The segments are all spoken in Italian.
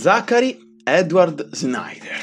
Zachary Edward Snyder,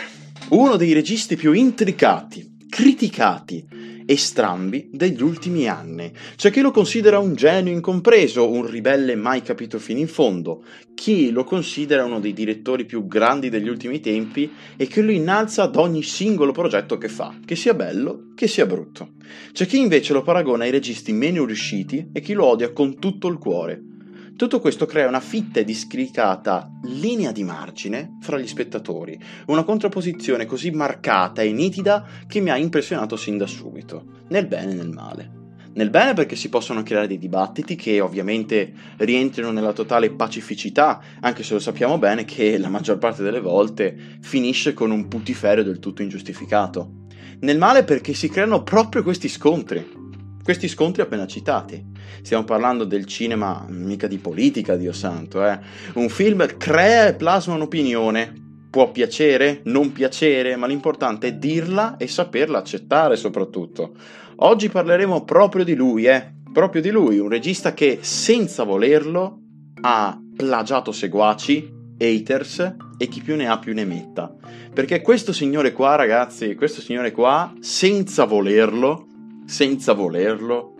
uno dei registi più intricati, criticati e strambi degli ultimi anni. C'è chi lo considera un genio incompreso, un ribelle mai capito fino in fondo, chi lo considera uno dei direttori più grandi degli ultimi tempi e che lo innalza ad ogni singolo progetto che fa, che sia bello, che sia brutto. C'è chi invece lo paragona ai registi meno riusciti e chi lo odia con tutto il cuore. Tutto questo crea una fitta e discricata linea di margine fra gli spettatori, una contrapposizione così marcata e nitida che mi ha impressionato sin da subito, nel bene e nel male. Nel bene perché si possono creare dei dibattiti che ovviamente rientrano nella totale pacificità, anche se lo sappiamo bene che la maggior parte delle volte finisce con un putiferio del tutto ingiustificato. Nel male perché si creano proprio questi scontri, questi scontri appena citati. Stiamo parlando del cinema, mica di politica, Dio santo, eh. Un film crea e plasma un'opinione. Può piacere, non piacere, ma l'importante è dirla e saperla accettare soprattutto. Oggi parleremo proprio di lui, eh. Proprio di lui, un regista che senza volerlo ha plagiato seguaci, haters e chi più ne ha più ne metta. Perché questo signore qua, ragazzi, questo signore qua, senza volerlo, senza volerlo,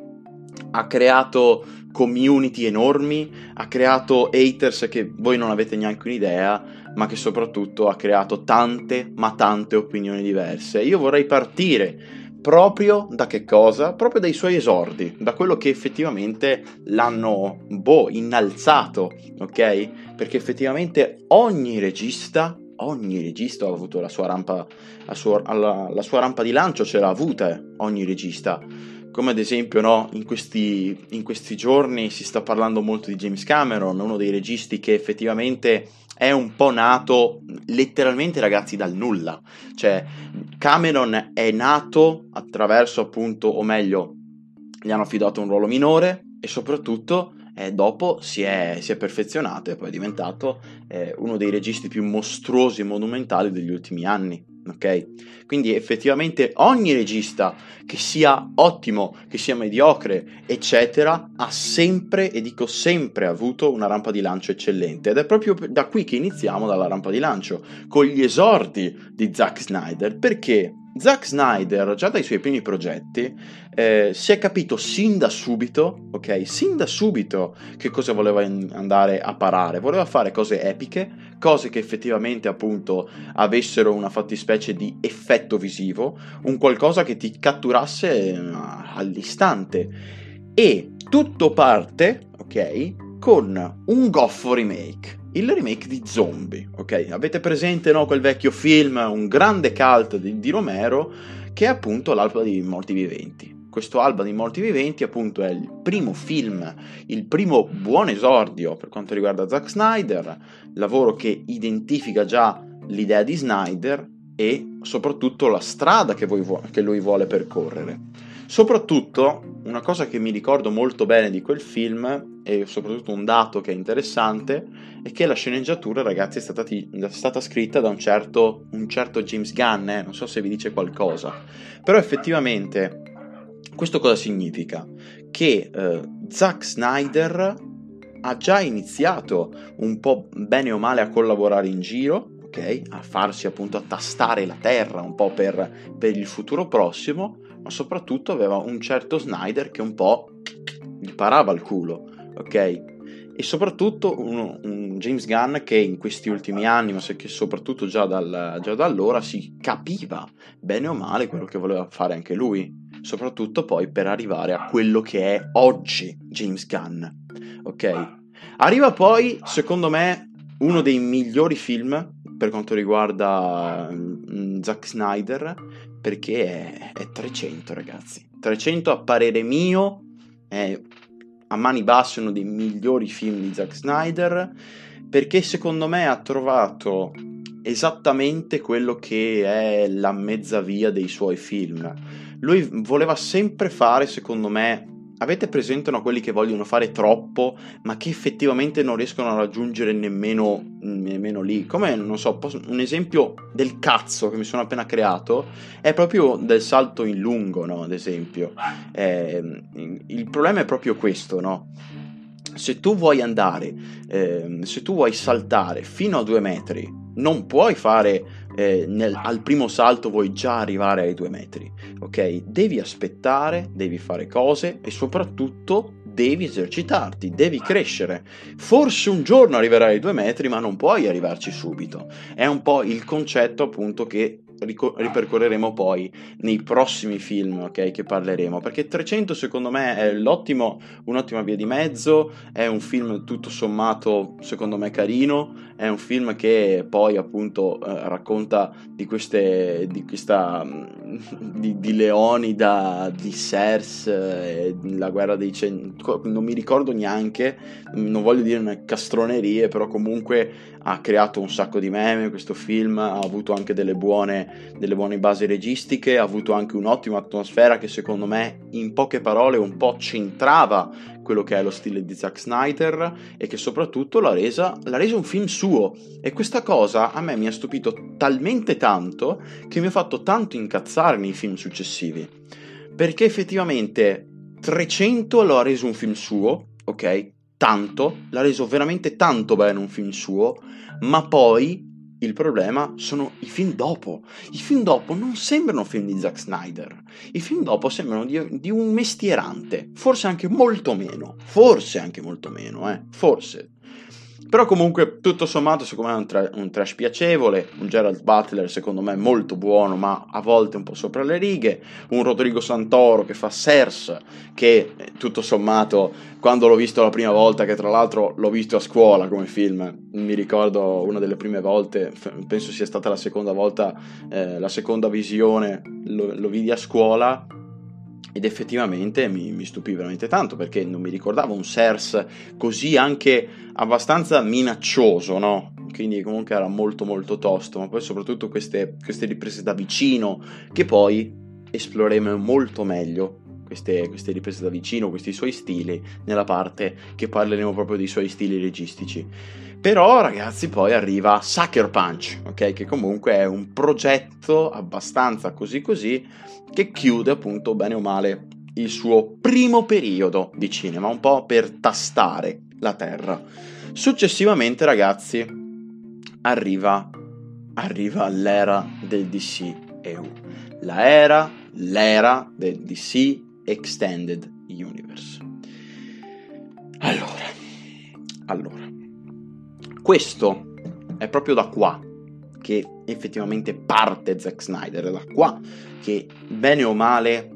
ha creato community enormi, ha creato haters che voi non avete neanche un'idea, ma che soprattutto ha creato tante, ma tante opinioni diverse. Io vorrei partire proprio da che cosa? Proprio dai suoi esordi, da quello che effettivamente l'hanno, boh, innalzato, ok? Perché effettivamente ogni regista ogni regista ha avuto la sua rampa, la sua, la, la sua rampa di lancio, ce l'ha avuta ogni regista. Come ad esempio, no, in, questi, in questi giorni si sta parlando molto di James Cameron, uno dei registi che effettivamente è un po' nato letteralmente, ragazzi, dal nulla. Cioè, Cameron è nato attraverso appunto, o meglio, gli hanno affidato un ruolo minore e soprattutto e dopo si è, si è, perfezionato e poi è diventato eh, uno dei registi più mostruosi e monumentali degli ultimi anni. Ok? Quindi effettivamente ogni regista, che sia ottimo, che sia mediocre, eccetera, ha sempre, e dico sempre, avuto una rampa di lancio eccellente. Ed è proprio da qui che iniziamo dalla rampa di lancio, con gli esordi di Zack Snyder. Perché? Zack Snyder, già dai suoi primi progetti, eh, si è capito sin da subito, ok? Sin da subito che cosa voleva in- andare a parare. Voleva fare cose epiche, cose che effettivamente appunto avessero una fattispecie di effetto visivo, un qualcosa che ti catturasse uh, all'istante. E tutto parte, ok? Con un goffo remake il remake di Zombie, ok? Avete presente no, quel vecchio film, un grande cult di, di Romero, che è appunto l'Alba dei Morti Viventi. Questo Alba dei Morti Viventi appunto è il primo film, il primo buon esordio per quanto riguarda Zack Snyder, lavoro che identifica già l'idea di Snyder e soprattutto la strada che, voi, che lui vuole percorrere. Soprattutto, una cosa che mi ricordo molto bene di quel film, e soprattutto un dato che è interessante, è che la sceneggiatura, ragazzi, è stata, è stata scritta da un certo, un certo James Gunn, eh? non so se vi dice qualcosa. Però effettivamente, questo cosa significa? Che eh, Zack Snyder ha già iniziato un po' bene o male a collaborare in giro, ok? A farsi appunto a tastare la terra un po' per, per il futuro prossimo ma soprattutto aveva un certo Snyder che un po' gli parava il culo, ok? E soprattutto un, un James Gunn che in questi ultimi anni, ma soprattutto già, dal, già da allora, si capiva bene o male quello che voleva fare anche lui, soprattutto poi per arrivare a quello che è oggi James Gunn, ok? Arriva poi, secondo me, uno dei migliori film per quanto riguarda mm, Zack Snyder, perché è, è 300 ragazzi. 300 a parere mio è a mani basse uno dei migliori film di Zack Snyder perché secondo me ha trovato esattamente quello che è la mezza via dei suoi film. Lui voleva sempre fare, secondo me, Avete presente no, quelli che vogliono fare troppo, ma che effettivamente non riescono a raggiungere nemmeno, nemmeno lì? Come, non so, un esempio del cazzo che mi sono appena creato è proprio del salto in lungo, no? Ad esempio. Eh, il problema è proprio questo, no? se tu vuoi andare, eh, se tu vuoi saltare fino a due metri, non puoi fare eh, nel, al primo salto vuoi già arrivare ai due metri, ok? Devi aspettare, devi fare cose e soprattutto devi esercitarti, devi crescere. Forse un giorno arriverai ai due metri, ma non puoi arrivarci subito. È un po' il concetto appunto che ripercorreremo poi nei prossimi film okay, che parleremo. Perché 300 secondo me è un'ottima via di mezzo. È un film tutto sommato secondo me carino. È un film che poi appunto eh, racconta di queste di questa mm, di, di Leonida di Sers eh, la guerra dei cen... non mi ricordo neanche non voglio dire castronerie però comunque ha creato un sacco di meme questo film ha avuto anche delle buone delle buone basi registiche, ha avuto anche un'ottima atmosfera che secondo me in poche parole un po' centrava quello che è lo stile di Zack Snyder e che soprattutto l'ha resa, l'ha resa un film suo e questa cosa a me mi ha stupito talmente tanto che mi ha fatto tanto incazzare nei film successivi perché effettivamente 300 lo ha reso un film suo, ok? Tanto, l'ha reso veramente tanto bene un film suo, ma poi il problema sono i film dopo. I film dopo non sembrano film di Zack Snyder. I film dopo sembrano di, di un mestierante. Forse anche molto meno. Forse anche molto meno, eh. Forse. Però comunque, tutto sommato, secondo me è un, tra- un, trash piacevole, un Gerald Butler secondo me molto buono, ma a volte un po' sopra le righe, un Rodrigo Santoro che fa Sers, che tutto sommato, quando l'ho visto la prima volta, che tra l'altro l'ho visto a scuola come film, mi ricordo una delle prime volte, penso sia stata la seconda volta, eh, la seconda visione, lo, lo vidi a scuola ed effettivamente mi, mi, stupì veramente tanto perché non mi ricordavo un SERS così anche abbastanza minaccioso, no? Quindi comunque era molto molto tosto, ma poi soprattutto queste, queste riprese da vicino che poi esploreremo molto meglio queste, queste, riprese da vicino, questi suoi stili, nella parte che parleremo proprio dei suoi stili registici. Però ragazzi poi arriva Sucker Punch, ok? Che comunque è un progetto abbastanza così così che chiude appunto bene o male il suo primo periodo di cinema, un po' per tastare la terra. Successivamente ragazzi arriva, arriva l'era del DC EU, la era, l'era del DC Extended Universe. Allora, allora, questo è proprio da qua che effettivamente parte Zack Snyder, è da qua che bene o male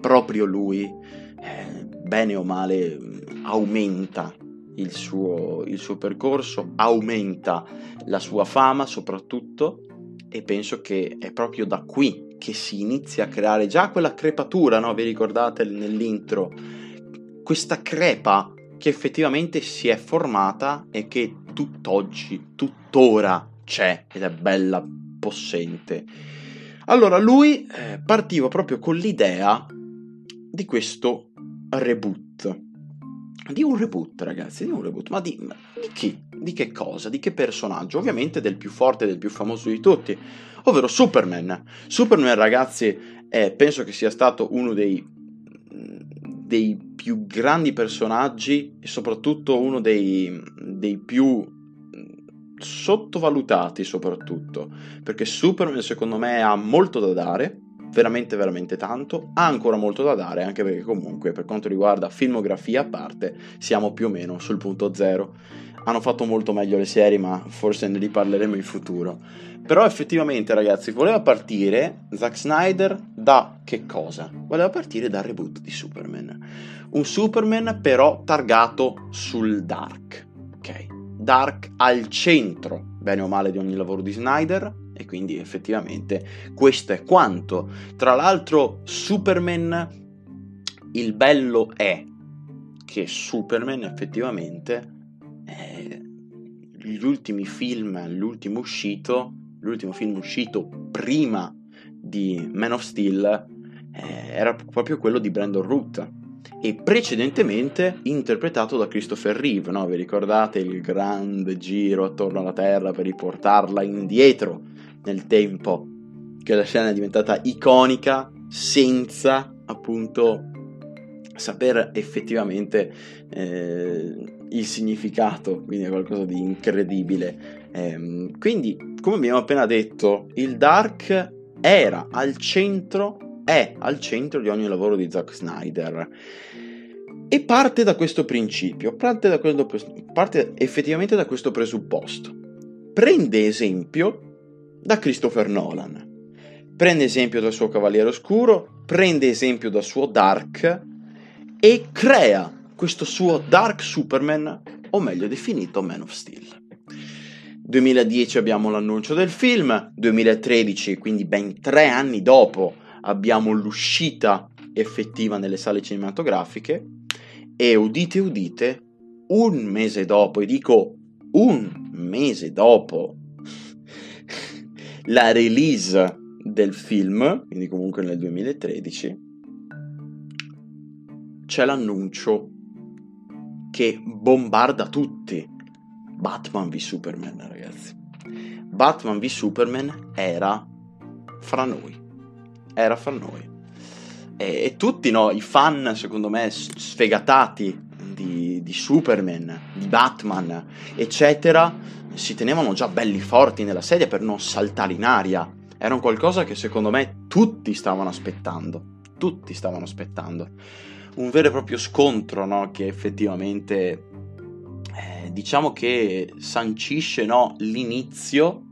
proprio lui, eh, bene o male, aumenta il suo, il suo percorso, aumenta la sua fama soprattutto e penso che è proprio da qui che si inizia a creare già quella crepatura, no? Vi ricordate nell'intro? Questa crepa che effettivamente si è formata e che tutt'oggi, tuttora c'è ed è bella possente. Allora lui eh, partiva proprio con l'idea di questo reboot. Di un reboot, ragazzi, di un reboot, ma di, di chi? Di che cosa? Di che personaggio? Ovviamente del più forte, del più famoso di tutti, ovvero Superman. Superman, ragazzi, è, penso che sia stato uno dei, dei più grandi personaggi e soprattutto uno dei, dei più sottovalutati soprattutto perché Superman secondo me ha molto da dare veramente veramente tanto ha ancora molto da dare anche perché comunque per quanto riguarda filmografia a parte siamo più o meno sul punto zero hanno fatto molto meglio le serie, ma forse ne riparleremo in futuro. Però effettivamente, ragazzi, voleva partire Zack Snyder da che cosa? Voleva partire dal reboot di Superman. Un Superman però targato sul dark, ok? Dark al centro, bene o male, di ogni lavoro di Snyder, e quindi effettivamente questo è quanto. Tra l'altro, Superman, il bello è che Superman effettivamente eh, gli ultimi film, l'ultimo uscito, l'ultimo film uscito prima di Man of Steel eh, era proprio quello di Brandon Root e precedentemente interpretato da Christopher Reeve, no? vi ricordate il grande giro attorno alla Terra per riportarla indietro nel tempo, che la scena è diventata iconica senza appunto saper effettivamente eh, il significato, quindi è qualcosa di incredibile. Eh, quindi, come abbiamo appena detto, il Dark era al centro, è al centro di ogni lavoro di Zack Snyder. E parte da questo principio, parte, da questo, parte effettivamente da questo presupposto. Prende esempio da Christopher Nolan. Prende esempio dal suo Cavaliere Oscuro, prende esempio dal suo Dark e crea questo suo Dark Superman, o meglio definito Man of Steel. 2010 abbiamo l'annuncio del film, 2013, quindi ben tre anni dopo, abbiamo l'uscita effettiva nelle sale cinematografiche e udite udite, un mese dopo, e dico un mese dopo la release del film, quindi comunque nel 2013, c'è l'annuncio che bombarda tutti. Batman v Superman, ragazzi. Batman v Superman era fra noi. Era fra noi. E, e tutti no, i fan, secondo me, sfegatati di, di Superman, di Batman, eccetera, si tenevano già belli forti nella sedia per non saltare in aria. Era un qualcosa che secondo me tutti stavano aspettando. Tutti stavano aspettando un vero e proprio scontro, no? Che effettivamente eh, diciamo che sancisce no, l'inizio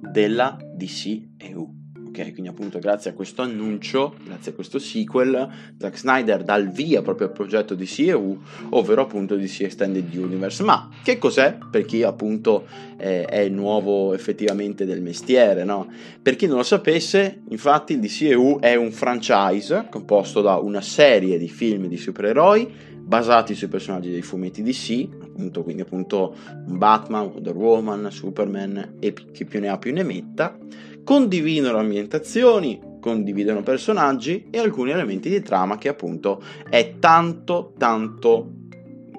della DCEU ok? Quindi appunto grazie a questo annuncio, grazie a questo sequel, Zack Snyder dà il via proprio al progetto di CEU, ovvero appunto DC Extended Universe. Ma che cos'è per chi appunto eh, è nuovo effettivamente del mestiere, no? Per chi non lo sapesse, infatti il DCEU è un franchise composto da una serie di film di supereroi basati sui personaggi dei fumetti DC, appunto, quindi appunto Batman, Wonder Woman, Superman e chi più ne ha più ne metta, condividono ambientazioni, condividono personaggi e alcuni elementi di trama che appunto è tanto tanto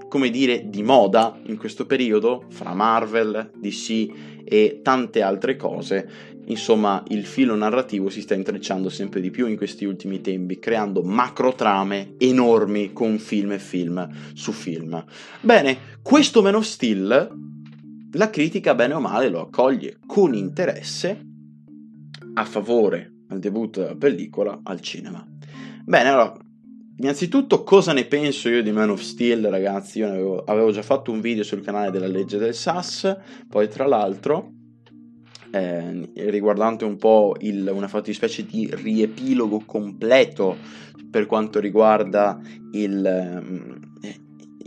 come dire di moda in questo periodo fra Marvel, DC e tante altre cose. Insomma, il filo narrativo si sta intrecciando sempre di più in questi ultimi tempi, creando macro trame enormi con film e film su film. Bene, questo Man of Steel la critica bene o male lo accoglie con interesse a favore al debutto della pellicola al cinema. Bene, allora, innanzitutto cosa ne penso io di Man of Steel, ragazzi? Io avevo, avevo già fatto un video sul canale della legge del SAS, poi tra l'altro, eh, riguardante un po' il, una fattispecie di riepilogo completo per quanto riguarda il, eh,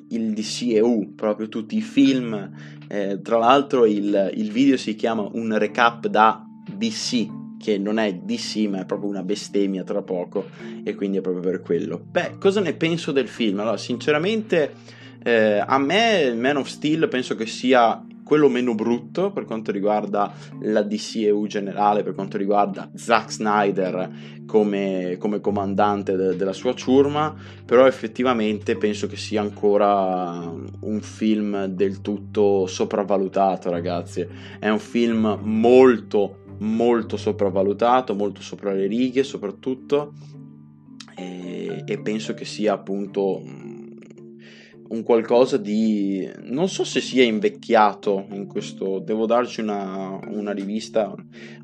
il DCEU, proprio tutti i film. Eh, tra l'altro il, il video si chiama un recap da DC, che non è DC ma è proprio una bestemmia tra poco e quindi è proprio per quello. Beh, cosa ne penso del film? Allora, sinceramente eh, a me Man of Steel penso che sia quello meno brutto per quanto riguarda la DCEU generale, per quanto riguarda Zack Snyder come, come comandante de- della sua ciurma, però effettivamente penso che sia ancora un film del tutto sopravvalutato, ragazzi. È un film molto molto sopravvalutato, molto sopra le righe soprattutto e, e penso che sia appunto un qualcosa di... non so se sia invecchiato in questo, devo darci una, una, rivista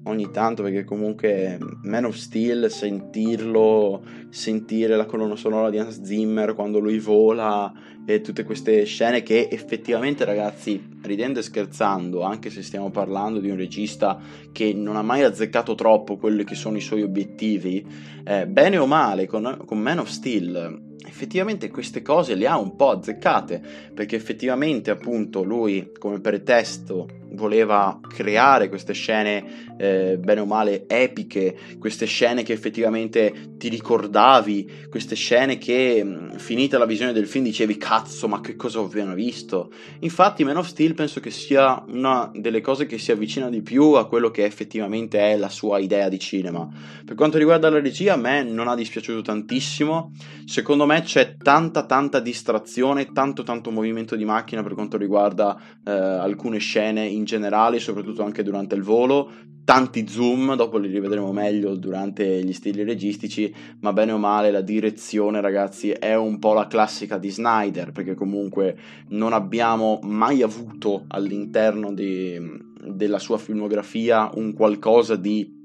ogni tanto perché comunque Man of Steel, sentirlo, sentire la colonna sonora di Hans Zimmer quando lui vola e tutte queste scene che effettivamente ragazzi, ridendo e scherzando, anche se stiamo parlando di un regista che non ha mai azzeccato troppo quelli che sono i suoi obiettivi, eh, bene o male con, con Man of Steel effettivamente queste cose le ha un po' azzeccate, perché effettivamente appunto lui come pretesto voleva creare queste scene eh, bene o male epiche, queste scene che effettivamente ti ricordavi, queste scene che mh, finita la visione del film dicevi cazzo ma che cosa ho appena visto. Infatti Man of Steel penso che sia una delle cose che si avvicina di più a quello che effettivamente è la sua idea di cinema. Per quanto riguarda la regia a me non ha dispiaciuto tantissimo, secondo me c'è tanta tanta distrazione, tanto tanto movimento di macchina per quanto riguarda eh, alcune scene in generale, soprattutto anche durante il volo, tanti zoom, dopo li rivedremo meglio durante gli stili registici, ma bene o male la direzione ragazzi è un po' la classica di Snyder, perché comunque non abbiamo mai avuto all'interno di, della sua filmografia un qualcosa di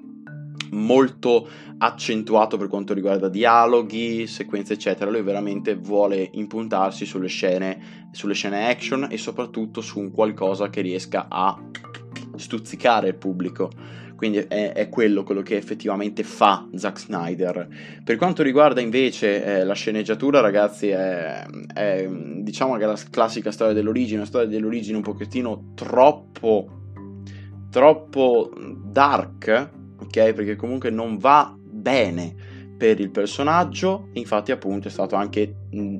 molto accentuato per quanto riguarda dialoghi, sequenze eccetera, lui veramente vuole impuntarsi sulle scene, sulle scene action e soprattutto su un qualcosa che riesca a stuzzicare il pubblico. Quindi è, è quello, quello, che effettivamente fa Zack Snyder. Per quanto riguarda invece eh, la sceneggiatura, ragazzi, è, è diciamo che è la classica storia dell'origine, una storia dell'origine un pochettino troppo, troppo dark, ok? Perché comunque non va bene per il personaggio, infatti appunto è stato anche mh,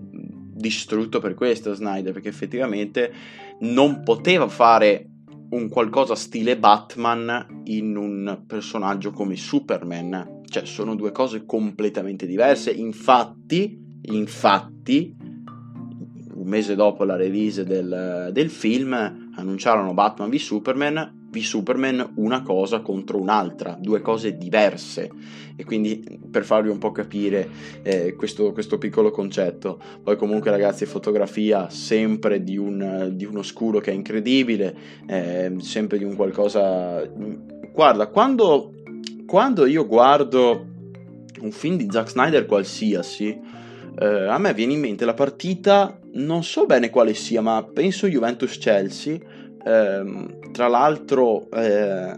distrutto per questo Snyder, perché effettivamente non poteva fare un qualcosa stile Batman in un personaggio come Superman. Cioè, sono due cose completamente diverse. Infatti, infatti, un mese dopo la release del, del film, annunciarono Batman v Superman v Superman una cosa contro un'altra, due cose diverse. E quindi per farvi un po' capire eh, questo, questo, piccolo concetto. Poi comunque ragazzi fotografia sempre di, un, di uno scuro che è incredibile, eh, sempre di un qualcosa... Guarda, quando, quando io guardo un film di Zack Snyder qualsiasi, eh, a me viene in mente la partita, non so bene quale sia, ma penso Juventus-Chelsea, ehm, tra, l'altro, eh,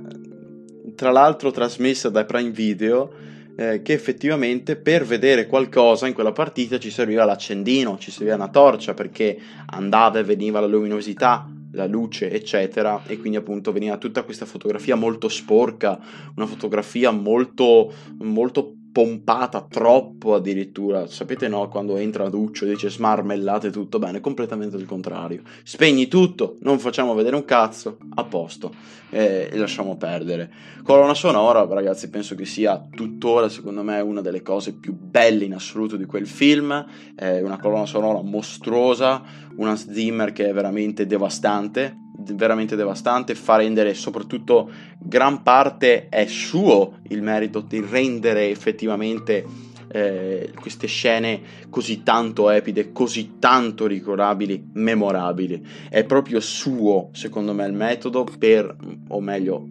tra l'altro trasmessa da Prime Video, eh, che effettivamente per vedere qualcosa in quella partita ci serviva l'accendino, ci serviva una torcia perché andava e veniva la luminosità, la luce, eccetera, e quindi appunto veniva tutta questa fotografia molto sporca, una fotografia molto, molto pompata troppo addirittura. Sapete no, quando entra Duccio e dice smarmellate tutto bene, completamente il contrario. Spegni tutto, non facciamo vedere un cazzo, a posto e, e lasciamo perdere. Colonna sonora, ragazzi, penso che sia tuttora secondo me una delle cose più belle in assoluto di quel film, è una colonna sonora mostruosa, una Zimmer che è veramente devastante, veramente devastante, fa rendere soprattutto gran parte è suo il merito di rendere effettivamente eh, queste scene così tanto epide, così tanto ricordabili, memorabili. È proprio suo, secondo me, il metodo per, o meglio,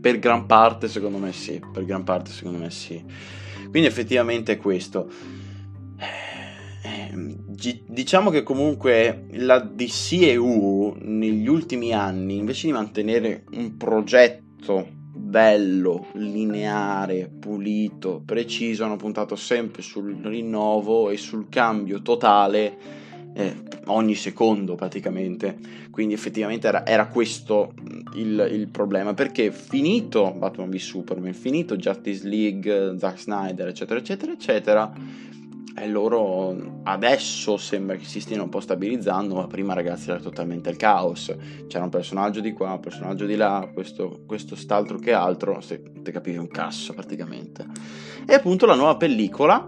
per gran parte, secondo me sì, per gran parte, secondo me sì. Quindi effettivamente è questo. Ehm, diciamo che comunque la DCEU negli ultimi anni, invece di mantenere un progetto bello, lineare, pulito, preciso, hanno puntato sempre sul rinnovo e sul cambio totale eh, ogni secondo praticamente. Quindi effettivamente era, era questo il, il, problema, perché finito Batman v Superman, finito Justice League, Zack Snyder, eccetera, eccetera, eccetera, e loro adesso sembra che si stiano un po' stabilizzando, ma prima ragazzi era totalmente il caos. C'era un personaggio di qua, un personaggio di là, questo, questo st'altro che altro, se te capivi un cazzo praticamente. E appunto la nuova pellicola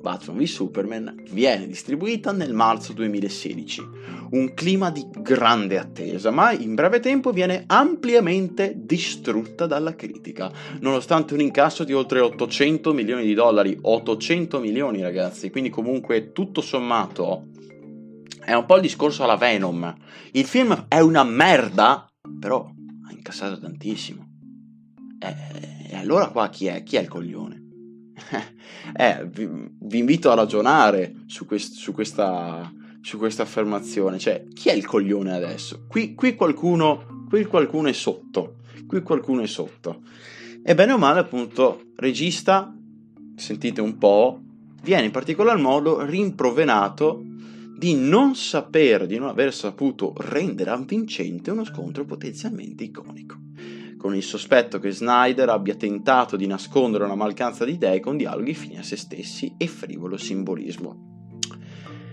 Batman v Superman, viene distribuita nel marzo 2016. Un clima di grande attesa, ma in breve tempo viene ampiamente distrutta dalla critica, nonostante un incasso di oltre 800 milioni di dollari, 800 milioni ragazzi, quindi comunque tutto sommato è un po' il discorso alla Venom. Il film è una merda, però ha incassato tantissimo. E, e allora qua chi è? Chi è il coglione? eh, vi, vi, invito a ragionare su, quest, su, questa, su, questa, affermazione. Cioè, chi è il coglione adesso? Qui, qui, qualcuno, qui qualcuno è sotto. Qui qualcuno è sotto. E bene o male, appunto, regista, sentite un po', viene in particolar modo rimprovenato di non saper, di non aver saputo rendere avvincente uno scontro potenzialmente iconico con il sospetto che Snyder abbia tentato di nascondere una mancanza di idee con dialoghi fini a se stessi e frivolo simbolismo.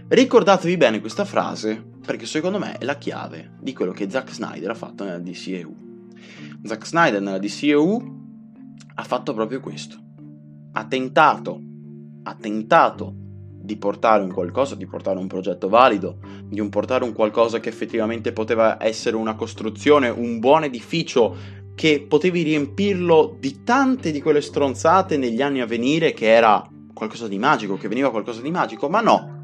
Ricordatevi bene questa frase perché secondo me è la chiave di quello che Zack Snyder ha fatto nella DCEU. Zack Snyder nella DCEU ha fatto proprio questo. Ha tentato, ha tentato di portare un qualcosa, di portare un progetto valido, di un portare un qualcosa che effettivamente poteva essere una costruzione, un buon edificio che potevi riempirlo di tante di quelle stronzate negli anni a venire che era qualcosa di magico, che veniva qualcosa di magico, ma no.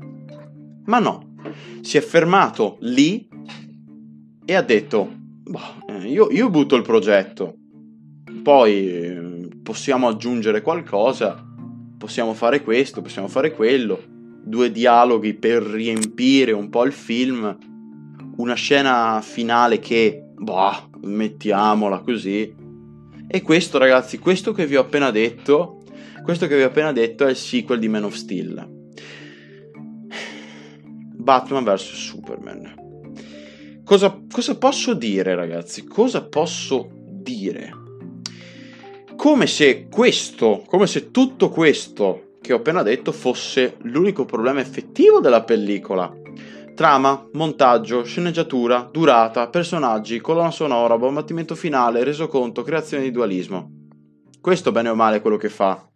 Ma no. Si è fermato lì e ha detto, boh, io, io butto il progetto, poi eh, possiamo aggiungere qualcosa, possiamo fare questo, possiamo fare quello, due dialoghi per riempire un po' il film, una scena finale che, boh, mettiamola così. E questo ragazzi, questo che vi ho appena detto, questo che vi ho appena detto è il sequel di Man of Steel. Batman vs Superman. Cosa, cosa posso dire ragazzi? Cosa posso dire? come se questo, come se tutto questo che ho appena detto fosse l'unico problema effettivo della pellicola. Trama, montaggio, sceneggiatura, durata, personaggi, colonna sonora, combattimento finale, resoconto, creazione di dualismo. Questo bene o male è quello che fa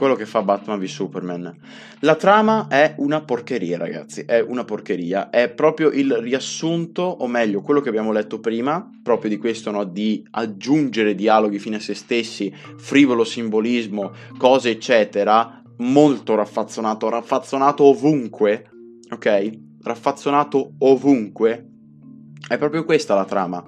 quello che fa Batman v Superman. La trama è una porcheria, ragazzi, è una porcheria, è proprio il riassunto, o meglio, quello che abbiamo letto prima, proprio di questo, no? di aggiungere dialoghi fine a se stessi, frivolo simbolismo, cose eccetera, molto raffazzonato, raffazzonato ovunque, ok? Raffazzonato ovunque. È proprio questa la trama.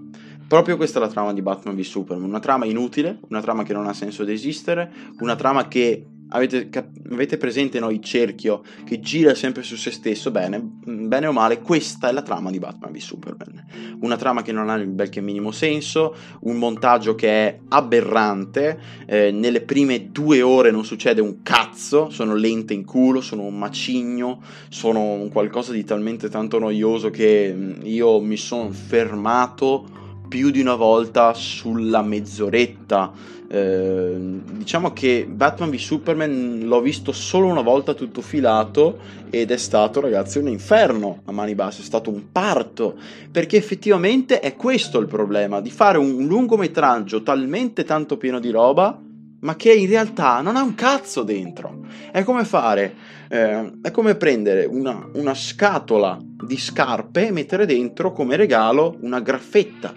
Proprio questa è la trama di Batman v Superman, una trama inutile, una trama che non ha senso di esistere, una trama che Avete, cap- avete, presente no, il cerchio che gira sempre su se stesso? Bene, bene o male, questa è la trama di Batman v Superman. Una trama che non ha il bel che minimo senso, un montaggio che è aberrante, eh, nelle prime due ore non succede un cazzo, sono lente in culo, sono un macigno, sono un qualcosa di talmente tanto noioso che io mi sono fermato più di una volta sulla mezz'oretta. Eh, diciamo che Batman v Superman l'ho visto solo una volta tutto filato ed è stato, ragazzi, un inferno a mani basse, è stato un parto, perché effettivamente è questo il problema, di fare un lungometraggio talmente tanto pieno di roba ma che in realtà non ha un cazzo dentro. È come fare, eh, è come prendere una, una scatola di scarpe e mettere dentro come regalo una graffetta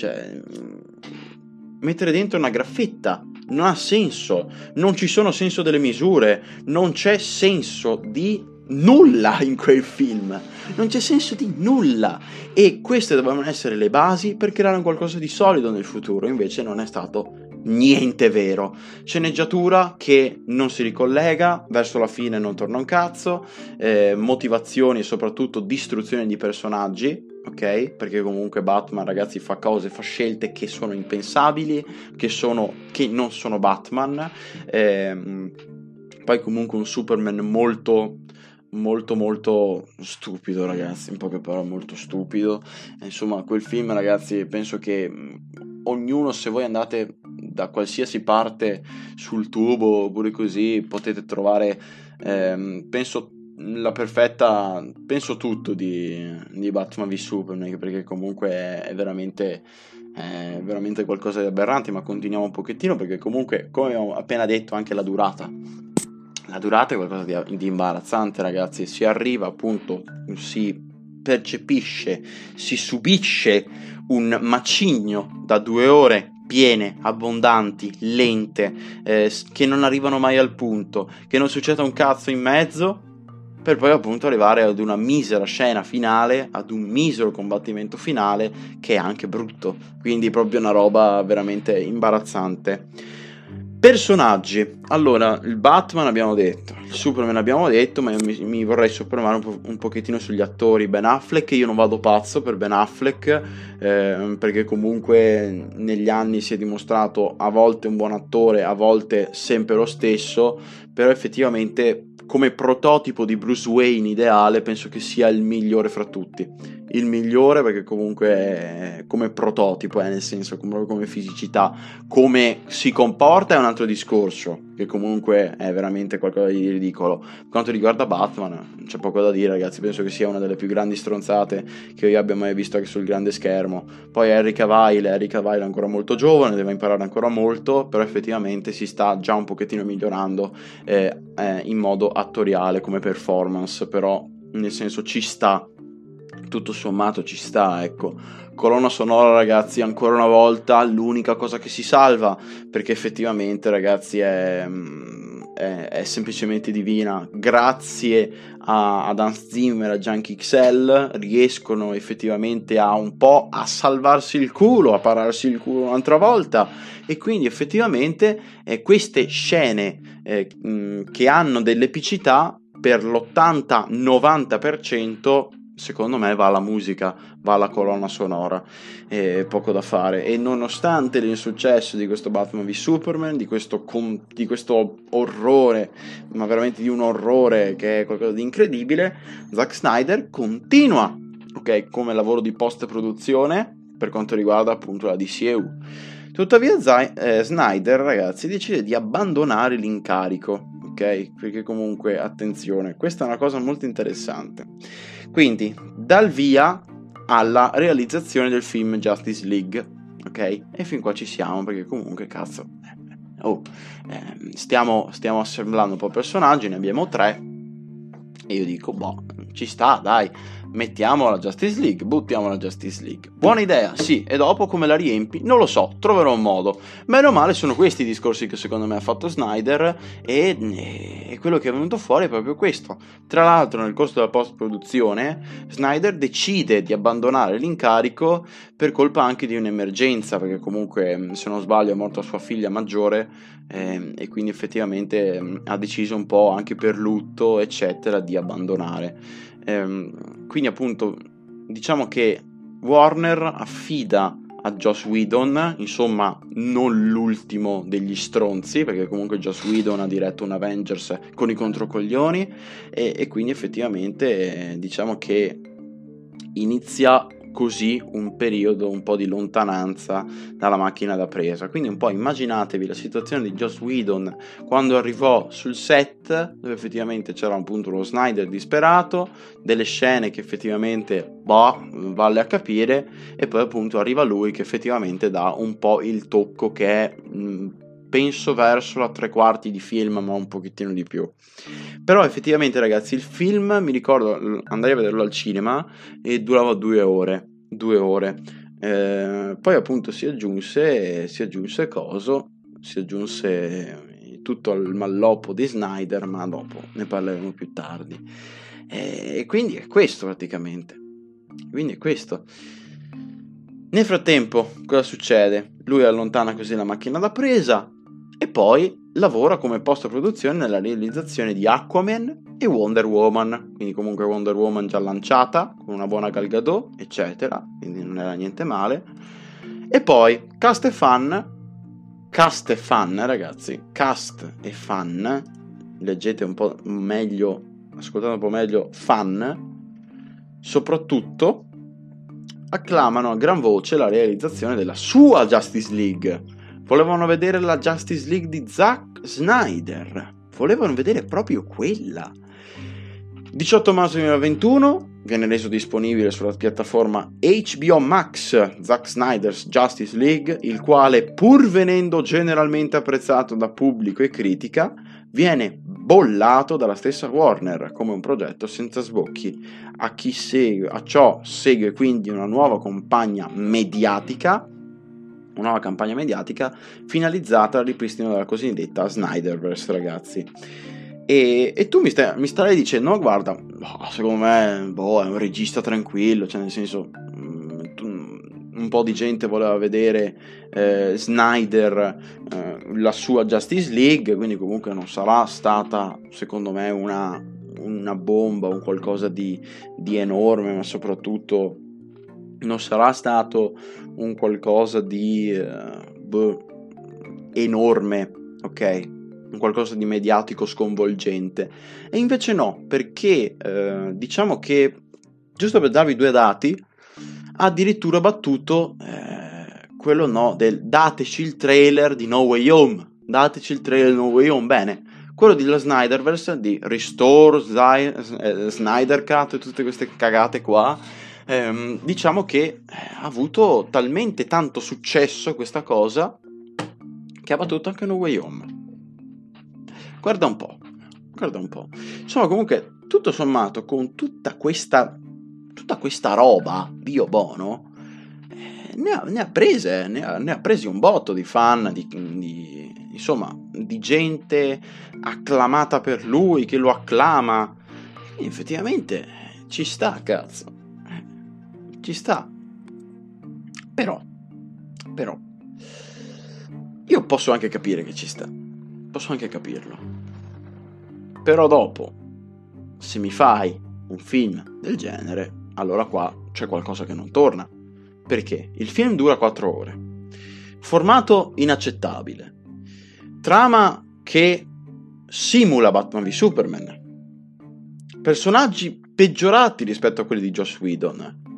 cioè, mettere dentro una graffetta non ha senso, non ci sono senso delle misure, non c'è senso di nulla in quel film, non c'è senso di nulla. E queste dovevano essere le basi per creare qualcosa di solido nel futuro, invece non è stato niente vero. Sceneggiatura che non si ricollega, verso la fine non torna un cazzo, eh, motivazioni e soprattutto distruzione di personaggi, ok? Perché comunque Batman, ragazzi, fa cose, fa scelte che sono impensabili, che, sono, che non sono Batman. Eh, poi comunque un Superman molto molto molto stupido ragazzi in poche parole molto stupido insomma quel film ragazzi penso che ognuno se voi andate da qualsiasi parte sul tubo oppure così potete trovare ehm, penso la perfetta penso tutto di, di Batman v Superman perché comunque è veramente è veramente qualcosa di aberrante ma continuiamo un pochettino perché comunque come ho appena detto anche la durata. La durata è qualcosa di, di imbarazzante ragazzi. Si arriva appunto si percepisce si subisce un macigno da due ore piene, abbondanti, lente, eh, che non arrivano mai al punto, che non succeda un cazzo in mezzo, per poi appunto arrivare ad una misera scena finale, ad un misero combattimento finale che è anche brutto, quindi proprio una roba veramente imbarazzante. Personaggi. Allora, il Batman abbiamo detto, il Superman abbiamo detto, ma io mi, mi vorrei soffermare un, po- un, pochettino sugli attori. Ben Affleck, io non vado pazzo per Ben Affleck, eh, perché comunque negli anni si è dimostrato a volte un buon attore, a volte sempre lo stesso, però effettivamente come prototipo di Bruce Wayne ideale penso che sia il migliore fra tutti. Il migliore perché comunque è come prototipo, eh, nel senso come, come fisicità, come si comporta è un altro discorso, che comunque è veramente qualcosa di ridicolo. Per quanto riguarda Batman, c'è poco da dire, ragazzi. Penso che sia una delle più grandi stronzate che io abbia mai visto anche sul grande schermo. Poi Harry Cavill, Harry Cavill è ancora molto giovane, deve imparare ancora molto, però effettivamente si sta già un pochettino migliorando eh, eh, in modo attoriale come performance, però nel senso ci sta tutto sommato ci sta, ecco. Colonna sonora, ragazzi, ancora una volta l'unica cosa che si salva, perché effettivamente, ragazzi, è, è, è semplicemente divina. Grazie a, ad Hans Zimmer, a Junkie XL, riescono effettivamente a un po' a salvarsi il culo, a pararsi il culo un'altra volta. E quindi effettivamente eh, queste scene eh, mh, che hanno dell'epicità per l'80-90% secondo me va alla musica, va alla colonna sonora, e poco da fare. E nonostante l'insuccesso di questo Batman v Superman, di questo, com- di questo orrore, ma veramente di un orrore che è qualcosa di incredibile, Zack Snyder continua, ok, come lavoro di post-produzione per quanto riguarda appunto la DCEU. Tuttavia Z- eh, Snyder, ragazzi, decide di abbandonare l'incarico ok? Perché comunque, attenzione, questa è una cosa molto interessante. Quindi, dal via alla realizzazione del film Justice League, ok? E fin qua ci siamo perché comunque, cazzo, eh, oh, eh, stiamo, stiamo assemblando un po' personaggi, ne abbiamo tre. E io dico, boh, ci sta, dai mettiamo la Justice League, buttiamo la Justice League. Buona idea, sì, e dopo come la riempi? Non lo so, troverò un modo. Meno male sono questi i discorsi che secondo me ha fatto Snyder e, e quello che è venuto fuori è proprio questo. Tra l'altro nel corso della post-produzione Snyder decide di abbandonare l'incarico per colpa anche di un'emergenza, perché comunque se non sbaglio è morta sua figlia maggiore eh, e quindi effettivamente ha deciso un po' anche per lutto eccetera di abbandonare. Ehm, quindi appunto diciamo che Warner affida a Joss Whedon, insomma non l'ultimo degli stronzi, perché comunque Joss Whedon ha diretto un Avengers con i controcoglioni e, e quindi effettivamente diciamo che inizia così un periodo un po' di lontananza dalla macchina da presa. Quindi un po' immaginatevi la situazione di Joss Whedon quando arrivò sul set dove effettivamente c'era appunto uno Snyder disperato, delle scene che effettivamente boh, vale a capire e poi appunto arriva lui che effettivamente dà un po' il tocco che è mh, penso verso la tre quarti di film, ma un pochettino di più. Però effettivamente, ragazzi, il film mi ricordo andai a vederlo al cinema e durava due ore. Due ore. Eh, poi appunto si aggiunse, si aggiunse coso, si aggiunse tutto il malloppo di Snyder, ma dopo ne parleremo più tardi. E quindi è questo praticamente. Quindi è questo. Nel frattempo, cosa succede? Lui allontana così la macchina da presa, e poi lavora come post-produzione nella realizzazione di Aquaman e Wonder Woman, quindi comunque Wonder Woman già lanciata, con una buona Gal Gadot, eccetera, quindi non era niente male. E poi cast e fan, cast e fan ragazzi, cast e fan, leggete un po' meglio, ascoltate un po' meglio, fan, soprattutto acclamano a gran voce la realizzazione della sua Justice League Volevano vedere la Justice League di Zack Snyder. Volevano vedere proprio quella. 18 marzo 2021 viene reso disponibile sulla piattaforma HBO Max Zack Snyder's Justice League, il quale, pur venendo generalmente apprezzato da pubblico e critica, viene bollato dalla stessa Warner come un progetto senza sbocchi. A segue, a ciò segue quindi una nuova compagna mediatica una nuova campagna mediatica finalizzata al ripristino della cosiddetta Snyderverse, ragazzi. E, e tu mi, stai, mi starai dicendo, no, guarda, boh, secondo me boh, è un regista tranquillo, cioè nel senso mm, un po' di gente voleva vedere eh, Snyder, eh, la sua Justice League, quindi comunque non sarà stata, secondo me, una, una bomba, un qualcosa di, di enorme, ma soprattutto non sarà stato un qualcosa di uh, boh, enorme, ok? Un qualcosa di mediatico sconvolgente. E invece no, perché uh, diciamo che, giusto per darvi due dati, ha addirittura battuto eh, quello no del dateci il trailer di No Way Home dateci il trailer No Way Home, bene, quello della Snyderverse, di Restore, eh, Snyder Cut e tutte queste cagate qua, ehm, diciamo che eh, ha avuto talmente tanto successo questa cosa che ha battuto anche No Way Home. Guarda un po', guarda un po'. Insomma, comunque, tutto sommato, con tutta questa, tutta questa roba, Dio Bono, eh, ne, ha, ne, ha, prese, ne ha, ne ha, presi un botto di fan, di, di, insomma, di gente acclamata per lui, che lo acclama. E effettivamente ci sta, cazzo. Ci sta. Però, però, io posso anche capire che ci sta. Posso anche capirlo. Però dopo, se mi fai un film del genere, allora qua c'è qualcosa che non torna. Perché il film dura 4 ore. Formato inaccettabile. Trama che simula Batman v Superman. Personaggi peggiorati rispetto a quelli di Joss Whedon.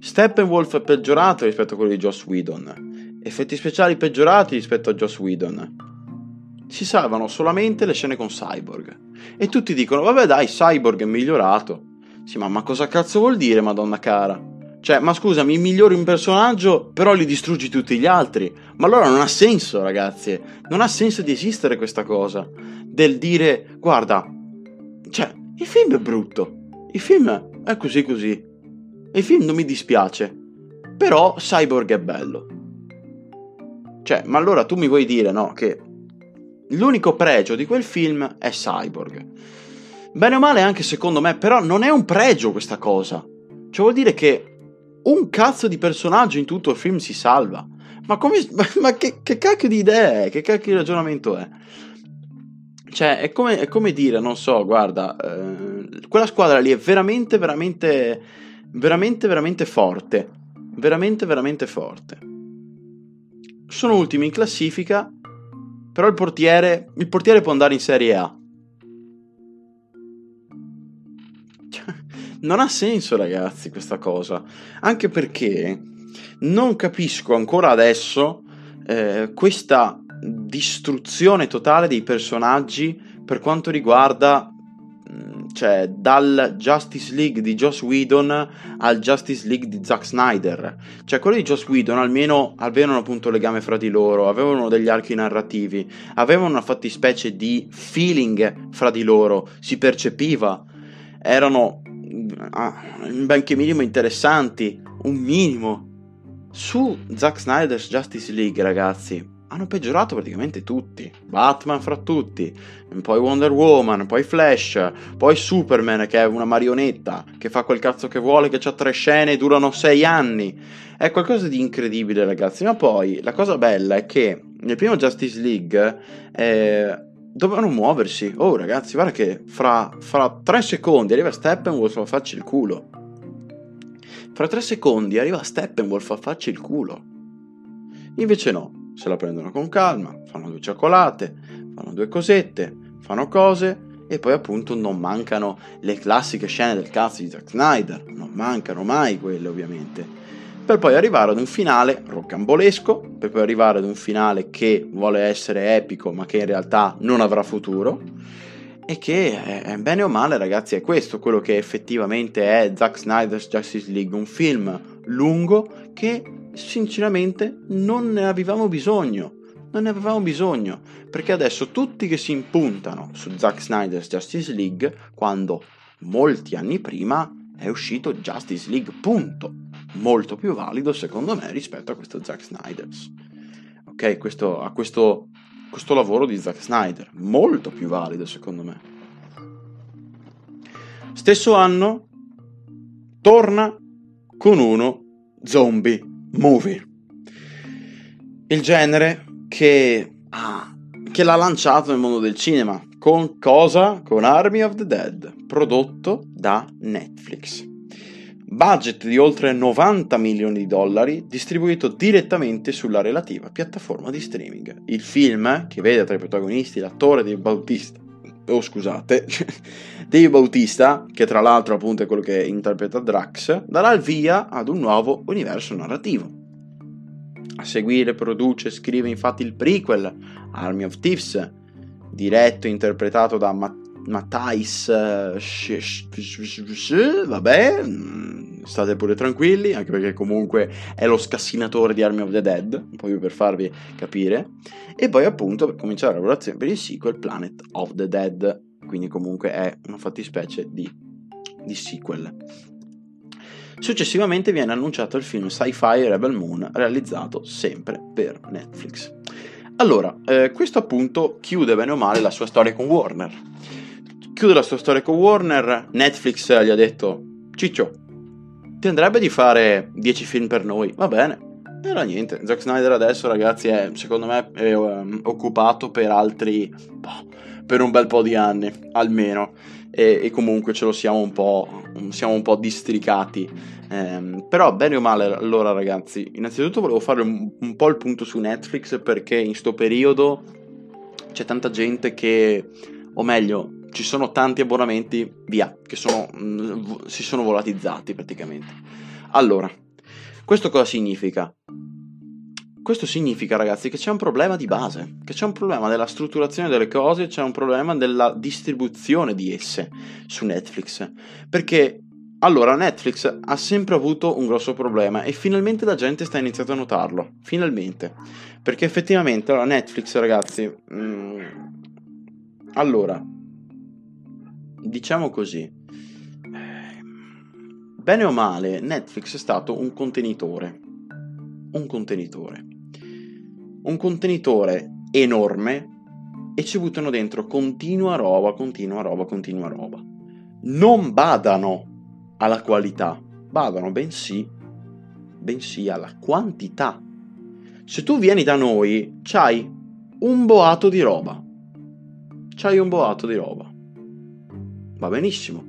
Steppenwolf è peggiorato rispetto a quelli di Joss Whedon effetti speciali peggiorati rispetto a Joss Whedon. Si salvano solamente le scene con Cyborg. E tutti dicono, vabbè dai, Cyborg è migliorato. Sì, ma, ma cosa cazzo vuol dire, madonna cara? Cioè, ma scusami, migliori un personaggio, però li distruggi tutti gli altri. Ma allora non ha senso, ragazzi. Non ha senso di esistere questa cosa. Del dire, guarda, cioè, il film è brutto. Il film è così così. Il film non mi dispiace. Però Cyborg è bello. Cioè, ma allora tu mi vuoi dire, no, che l'unico pregio di quel film è Cyborg. Bene o male anche secondo me, però non è un pregio questa cosa. Cioè vuol dire che un cazzo di personaggio in tutto il film si salva. Ma come... Ma che, che cacchio di idea è? Che cacchio di ragionamento è? Cioè, è come, è come dire, non so, guarda, eh, quella squadra lì è veramente, veramente, veramente, veramente forte. Veramente, veramente forte sono ultimi in classifica, però il portiere, il portiere può andare in Serie A. Non ha senso, ragazzi, questa cosa. Anche perché non capisco ancora adesso eh, questa distruzione totale dei personaggi per quanto riguarda cioè dal Justice League di Joss Whedon al Justice League di Zack Snyder. Cioè quelli di Joss Whedon almeno avevano appunto legame fra di loro, avevano degli archi narrativi, avevano una fattispecie di feeling fra di loro, si percepiva, erano ah, benché minimo interessanti, un minimo. Su Zack Snyder's Justice League, ragazzi, hanno peggiorato praticamente tutti. Batman fra tutti, poi Wonder Woman, poi Flash, poi Superman che è una marionetta, che fa quel cazzo che vuole, che ha tre scene e durano sei anni. È qualcosa di incredibile ragazzi, ma poi la cosa bella è che nel primo Justice League eh, dovevano muoversi. Oh ragazzi, guarda che fra, fra tre secondi arriva Steppenwolf a farci il culo. Fra tre secondi arriva Steppenwolf a farci il culo. Invece no, se la prendono con calma, fanno due cioccolate, fanno due cosette, fanno cose e poi appunto non mancano le classiche scene del cazzo di Zack Snyder, non mancano mai quelle ovviamente, per poi arrivare ad un finale roccambolesco, per poi arrivare ad un finale che vuole essere epico ma che in realtà non avrà futuro e che è, bene o male ragazzi è questo quello che effettivamente è Zack Snyder's Justice League, un film lungo che sinceramente non ne avevamo bisogno. Non ne avevamo bisogno, perché adesso tutti che si impuntano su Zack Snyder's Justice League, quando molti anni prima è uscito Justice League, punto. Molto più valido secondo me rispetto a questo Zack Snyder's. Ok, questo, a questo, questo lavoro di Zack Snyder, molto più valido secondo me. Stesso anno torna con uno zombie movie. Il genere che, ah, che l'ha lanciato nel mondo del cinema. Con cosa? Con Army of the Dead, prodotto da Netflix. Budget di oltre 90 milioni di dollari, distribuito direttamente sulla relativa piattaforma di streaming. Il film, che vede tra i protagonisti l'attore Dave Bautista, oh scusate, Dave Bautista, che tra l'altro appunto è quello che interpreta Drax, darà il via ad un nuovo universo narrativo. A seguire produce e scrive infatti il prequel Army of Thieves, diretto e interpretato da Matt- Matthijs uh, vabbè, mm, state pure tranquilli, anche perché comunque è lo scassinatore di Army of the Dead, proprio per farvi capire. E poi appunto per cominciare la lavorazione per il sequel Planet of the Dead, quindi comunque è una fattispecie di, di sequel. Successivamente viene annunciato il film sci-fi Rebel Moon, realizzato sempre per Netflix. Allora, eh, questo appunto chiude bene o male la sua storia con Warner. Chiude la sua storia con Warner, Netflix gli ha detto, Ciccio, ti andrebbe di fare 10 film per noi? Va bene. Era niente, Zack Snyder adesso ragazzi è, secondo me, è, um, occupato per altri, boh, per un bel po' di anni, almeno e, e comunque ce lo siamo un po', siamo un po' districati. Eh, però bene o male, allora ragazzi, innanzitutto volevo fare un, un po' il punto su Netflix perché in sto periodo c'è tanta gente che, o meglio, ci sono tanti abbonamenti via, che sono, mh, mm, si sono volatizzati praticamente. Allora, questo cosa significa? Questo significa, ragazzi, che c'è un problema di base, che c'è un problema della strutturazione delle cose, c'è un problema della distribuzione di esse su Netflix. Perché allora, Netflix ha sempre avuto un grosso problema e finalmente la gente sta iniziando a notarlo. Finalmente. Perché effettivamente, allora, Netflix, ragazzi. Mm, allora, diciamo così. Bene o male, Netflix è stato un contenitore. Un contenitore un contenitore enorme e ci buttano dentro continua roba, continua roba, continua roba. Non badano alla qualità, badano bensì, bensì alla quantità. Se tu vieni da noi, c'hai un boato di roba. C'hai un boato di roba. Va benissimo.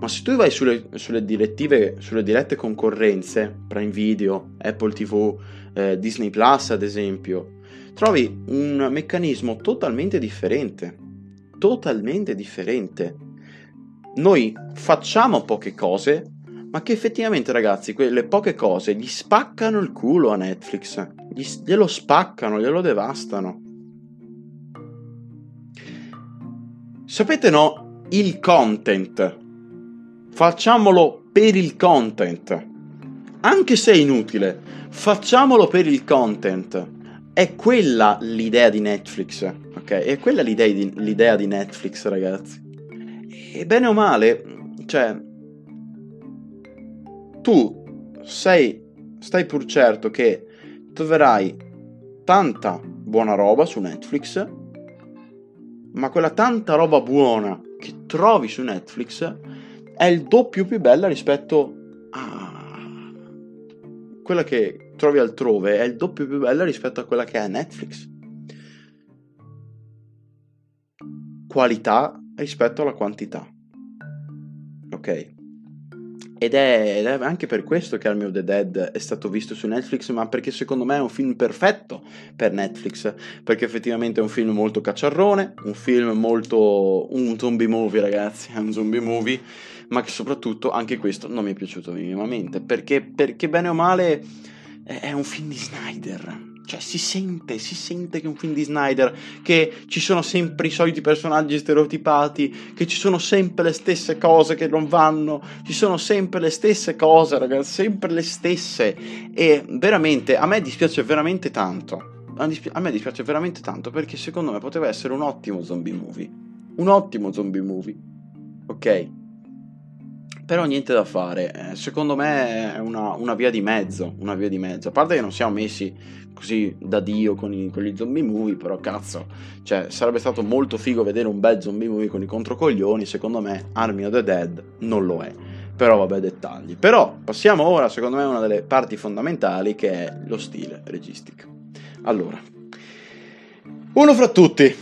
Ma se tu vai sulle, sulle direttive, sulle dirette concorrenze, Prime Video, Apple TV, eh, Disney Plus ad esempio, trovi un meccanismo totalmente differente. Totalmente differente. Noi facciamo poche cose, ma che effettivamente, ragazzi, quelle poche cose gli spaccano il culo a Netflix. Gli, glielo spaccano, glielo devastano. Sapete no? Il content. Facciamolo per il content. Anche se è inutile, facciamolo per il content. È quella l'idea di Netflix, ok? È quella l'idea di, l'idea di Netflix, ragazzi. E bene o male, cioè, tu sei, stai pur certo che troverai tanta buona roba su Netflix, ma quella tanta roba buona che trovi su Netflix è il doppio più bella rispetto a quella che trovi altrove è il doppio più bella rispetto a quella che è Netflix. Qualità rispetto alla quantità. Ok? Ed è, ed è, anche per questo che Army of the Dead è stato visto su Netflix, ma perché secondo me è un film perfetto per Netflix, perché effettivamente è un film molto cacciarrone, un film molto... un zombie movie ragazzi, è un zombie movie, ma che soprattutto anche questo non mi è piaciuto minimamente, perché, perché bene o male è un film di Snyder cioè si sente, si sente che è un film di Snyder, che ci sono sempre i soliti personaggi stereotipati, che ci sono sempre le stesse cose che non vanno, ci sono sempre le stesse cose, ragazzi, sempre le stesse. E veramente, a me dispiace veramente tanto. A me dispiace veramente tanto perché secondo me poteva essere un ottimo zombie movie. Un ottimo zombie movie. Ok? Però niente da fare, eh, secondo me è una, una, via di mezzo, una via di mezzo. A parte che non siamo messi così da Dio con, i, con gli zombie movie, però cazzo, cioè sarebbe stato molto figo vedere un bel zombie movie con i controcoglioni, secondo me Army of the Dead non lo è. Però vabbè, dettagli. Però passiamo ora, secondo me, a una delle parti fondamentali che è lo stile registico. Allora, uno fra tutti.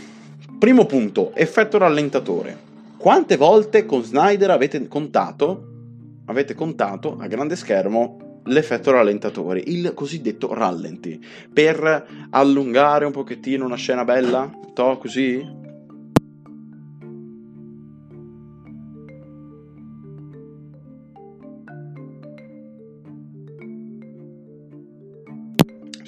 Primo punto, effetto rallentatore. Quante volte con Snyder avete contato, avete contato a grande schermo l'effetto rallentatore, il cosiddetto rallenti, per allungare un pochettino una scena bella? To così?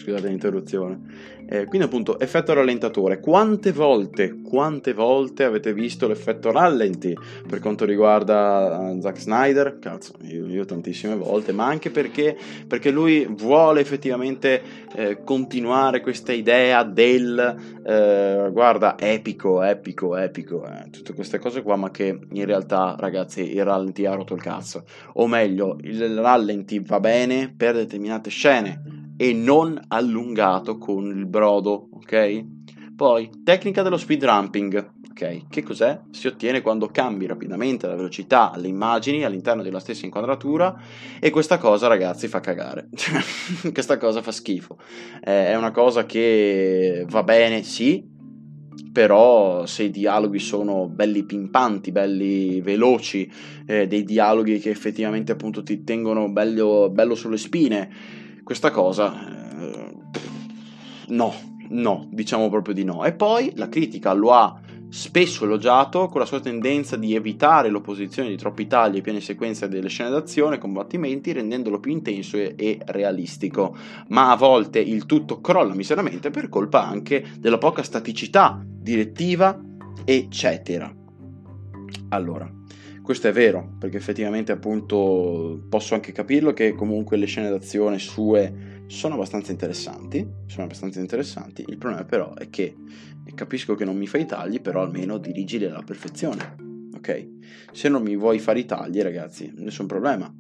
Scusate l'interruzione. Eh, quindi appunto effetto rallentatore. Quante volte, quante volte avete visto l'effetto rallenti per quanto riguarda uh, Zack Snyder? Cazzo, io, io, tantissime volte, ma anche perché, perché lui vuole effettivamente eh, continuare questa idea del eh, guarda, epico, epico, epico, eh, tutte queste cose qua, ma che in realtà, ragazzi, il rallenti ha rotto il cazzo. O meglio, il rallenti va bene per determinate scene e non allungato con il brodo, ok? Poi, tecnica dello speed ramping, ok? Che cos'è? Si ottiene quando cambi rapidamente la velocità alle immagini all'interno della stessa inquadratura e questa cosa, ragazzi, fa cagare. questa cosa fa schifo. Eh, è una cosa che va bene, sì, però se i dialoghi sono belli pimpanti, belli veloci, eh, dei dialoghi che effettivamente appunto ti tengono bello, bello sulle spine, questa cosa eh, no, no, diciamo proprio di no. E poi la critica lo ha spesso elogiato con la sua tendenza di evitare l'opposizione di troppi tagli e piene sequenze delle scene d'azione e combattimenti, rendendolo più intenso e, e, realistico. Ma a volte il tutto crolla miseramente per colpa anche della poca staticità direttiva, eccetera. Allora, questo è vero, perché effettivamente appunto posso anche capirlo che comunque le scene d'azione sue sono abbastanza interessanti, sono abbastanza interessanti. Il problema però è che capisco che non mi fai i tagli, però almeno dirigili alla perfezione. Ok? Se non mi vuoi fare i tagli, ragazzi, nessun problema.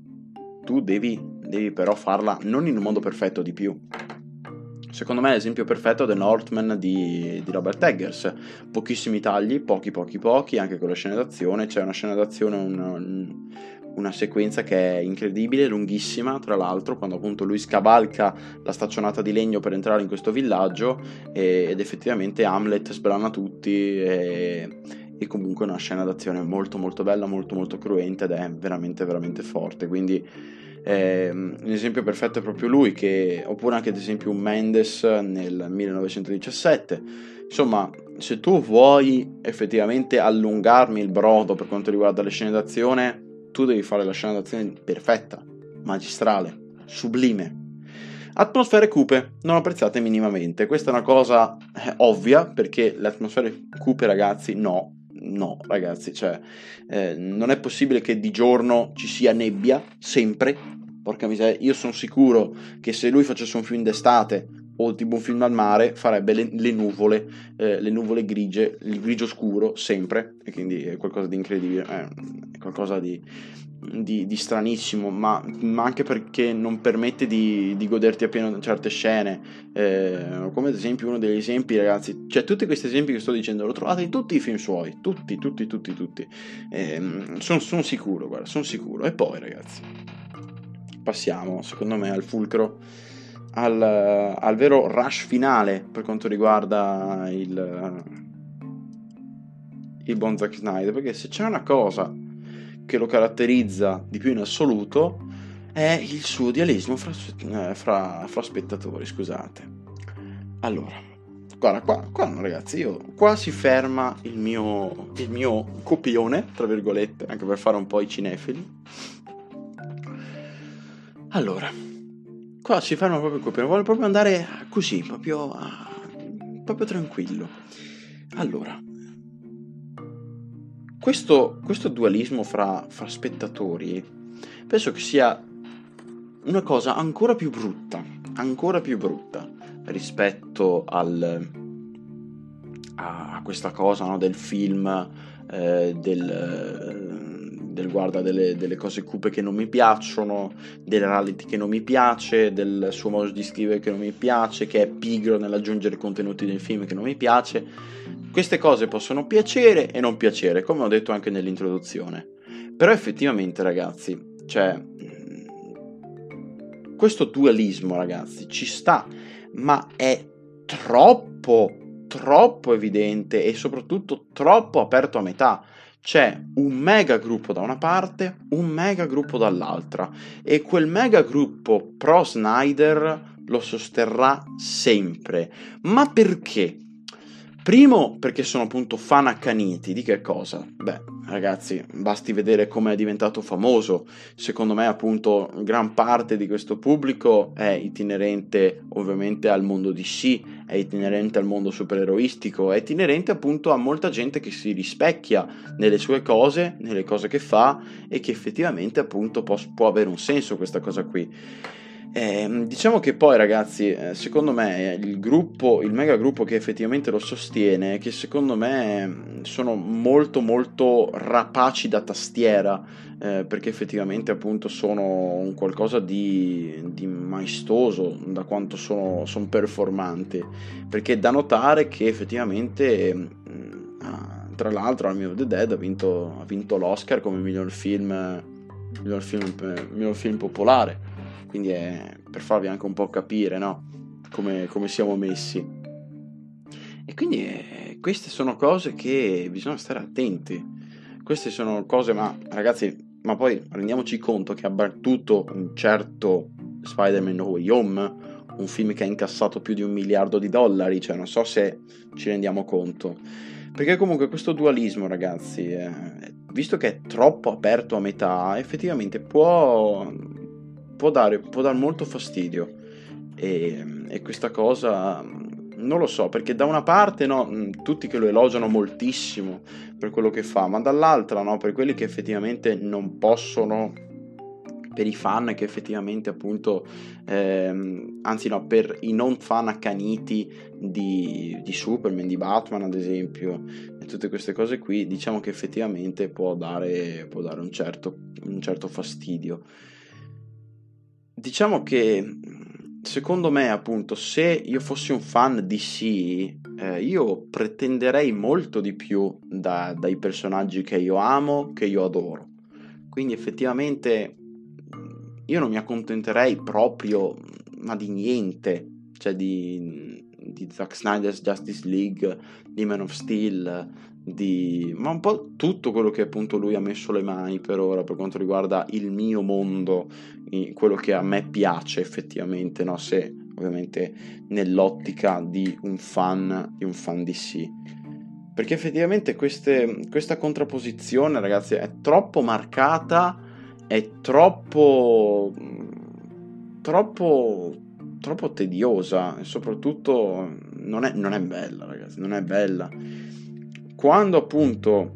Tu devi, devi però farla non in un modo perfetto di più, Secondo me è l'esempio perfetto The Northman di, di, Robert Eggers. Pochissimi tagli, pochi pochi pochi, anche con le scene d'azione. C'è una scena d'azione, un, un, una sequenza che è incredibile, lunghissima, tra l'altro, quando appunto lui scavalca la staccionata di legno per entrare in questo villaggio e, ed effettivamente Hamlet sbrana tutti e, e comunque è una scena d'azione molto molto bella, molto molto cruenta ed è veramente veramente forte. Quindi eh, un esempio perfetto è proprio lui, che, oppure anche ad esempio un Mendes nel 1917. Insomma, se tu vuoi effettivamente allungarmi il brodo per quanto riguarda le scene d'azione, tu devi fare la scena d'azione perfetta, magistrale, sublime. Atmosfere cupe, non apprezzate minimamente. Questa è una cosa eh, ovvia, perché le atmosfere cupe, ragazzi, no, no, ragazzi, cioè, eh, non è possibile che di giorno ci sia nebbia, sempre. Porca miseria, io sono sicuro che se lui facesse un film d'estate o tipo un film al mare, farebbe le, le nuvole, eh, le nuvole grigie, il grigio scuro, sempre, e quindi è qualcosa di incredibile, eh, qualcosa di, di, di stranissimo, ma, ma, anche perché non permette di, di goderti appieno certe scene, eh, come ad esempio uno degli esempi, ragazzi, cioè tutti questi esempi che sto dicendo, lo trovate in tutti i film suoi, tutti, tutti, tutti, tutti, eh, sono son sicuro, guarda, sono sicuro, e poi ragazzi, passiamo, secondo me, al fulcro, al, al vero rush finale per quanto riguarda il, il buon Zack Snyder, perché se c'è una cosa che lo caratterizza di più in assoluto è il suo dialismo fra, eh, fra, fra spettatori, scusate. Allora, guarda, qua, qua, ragazzi, io, qua si ferma il mio, il mio copione, tra virgolette, anche per fare un po' i cinefili. Allora, qua si ferma proprio il copione, vuole proprio andare così, proprio, proprio tranquillo. Allora, questo, questo dualismo fra, fra spettatori penso che sia una cosa ancora più brutta, ancora più brutta rispetto al, a questa cosa no, del film, eh, del, del guarda delle, delle, cose cupe che non mi piacciono, del reality che non mi piace, del suo modo di scrivere che non mi piace, che è pigro nell'aggiungere contenuti del film che non mi piace. Queste cose possono piacere e non piacere, come ho detto anche nell'introduzione. Però effettivamente, ragazzi, cioè questo dualismo, ragazzi, ci sta, ma è troppo troppo evidente e soprattutto troppo aperto a metà. C'è un mega gruppo da una parte, un mega gruppo dall'altra e quel mega gruppo pro Snyder lo sosterrà sempre. Ma perché? Primo perché sono appunto fan accaniti di che cosa? Beh, ragazzi, basti vedere come è diventato famoso. Secondo me, appunto, gran parte di questo pubblico è itinerente ovviamente al mondo DC, è itinerente al mondo supereroistico, è itinerente appunto a molta gente che si rispecchia nelle sue cose, nelle cose che fa e che effettivamente appunto può, può avere un senso questa cosa qui. Eh, diciamo che poi, ragazzi, eh, secondo me il gruppo, il mega gruppo che effettivamente lo sostiene, che secondo me mm, sono molto molto rapaci da tastiera, eh, perché effettivamente appunto sono un qualcosa di, di maestoso da quanto sono, sono performanti, perché da notare che effettivamente, mh, mm, tra l'altro, Army of the Dead ha vinto, ha vinto l'Oscar come miglior film, miglior film, miglior film popolare quindi è per farvi anche un po' capire no? come, come siamo messi. E quindi eh, queste sono cose che bisogna stare attenti. Queste sono cose, ma ragazzi, ma poi rendiamoci conto che ha battuto un certo Spider-Man No Way Home, un film che ha incassato più di un miliardo di dollari, cioè non so se ci rendiamo conto. Perché comunque questo dualismo, ragazzi, eh, visto che è troppo aperto a metà, effettivamente può può dare, può dare molto fastidio. E, e, questa cosa non lo so perché da una parte no, tutti che lo elogiano moltissimo per quello che fa ma dall'altra no, per quelli che effettivamente non possono per i fan che effettivamente appunto ehm, anzi no per i non fan accaniti di, di Superman di Batman ad esempio e tutte queste cose qui diciamo che effettivamente può dare, può dare un, certo, un certo fastidio Diciamo che secondo me, appunto, se io fossi un fan DC, eh, io pretenderei molto di più da, dai personaggi che io amo, che io adoro. Quindi effettivamente io non mi accontenterei proprio, ma di niente, cioè di, di Zack Snyder's Justice League, di Man of Steel, di... ma un po' tutto quello che appunto lui ha messo le mani per ora per quanto riguarda il mio mondo, quello che a me piace effettivamente, no? se ovviamente nell'ottica di un fan di un fan DC. Perché effettivamente queste, questa contrapposizione, ragazzi, è troppo marcata, è troppo troppo troppo tediosa e soprattutto non è, non è bella, ragazzi, non è bella quando appunto,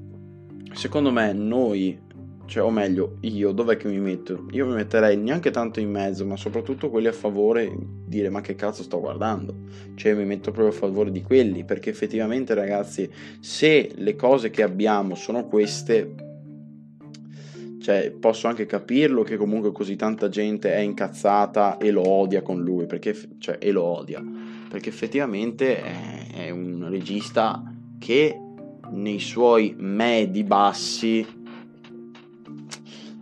secondo me, noi, cioè, o meglio, io, dov'è che mi metto? Io mi metterei neanche tanto in mezzo, ma soprattutto quelli a favore, dire ma che cazzo sto guardando? Cioè, mi metto proprio a favore di quelli, perché effettivamente, ragazzi, se le cose che abbiamo sono queste, cioè, posso anche capirlo che comunque così tanta gente è incazzata e lo odia con lui, perché, cioè, e lo odia, perché effettivamente è, è un regista che nei suoi medi bassi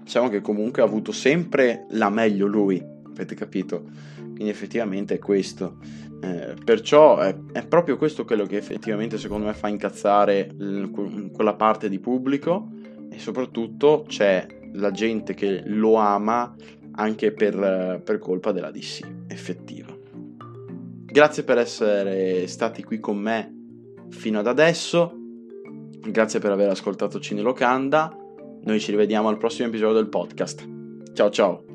diciamo che comunque ha avuto sempre la meglio lui avete capito? Quindi effettivamente è questo. Eh, perciò è, è, proprio questo quello che effettivamente secondo me fa incazzare l- quella parte di pubblico e soprattutto c'è la gente che lo ama anche per, per colpa della DC effettiva. Grazie per essere stati qui con me fino ad adesso. Grazie per aver ascoltato Cine Locanda. Noi ci rivediamo al prossimo episodio del podcast. Ciao ciao.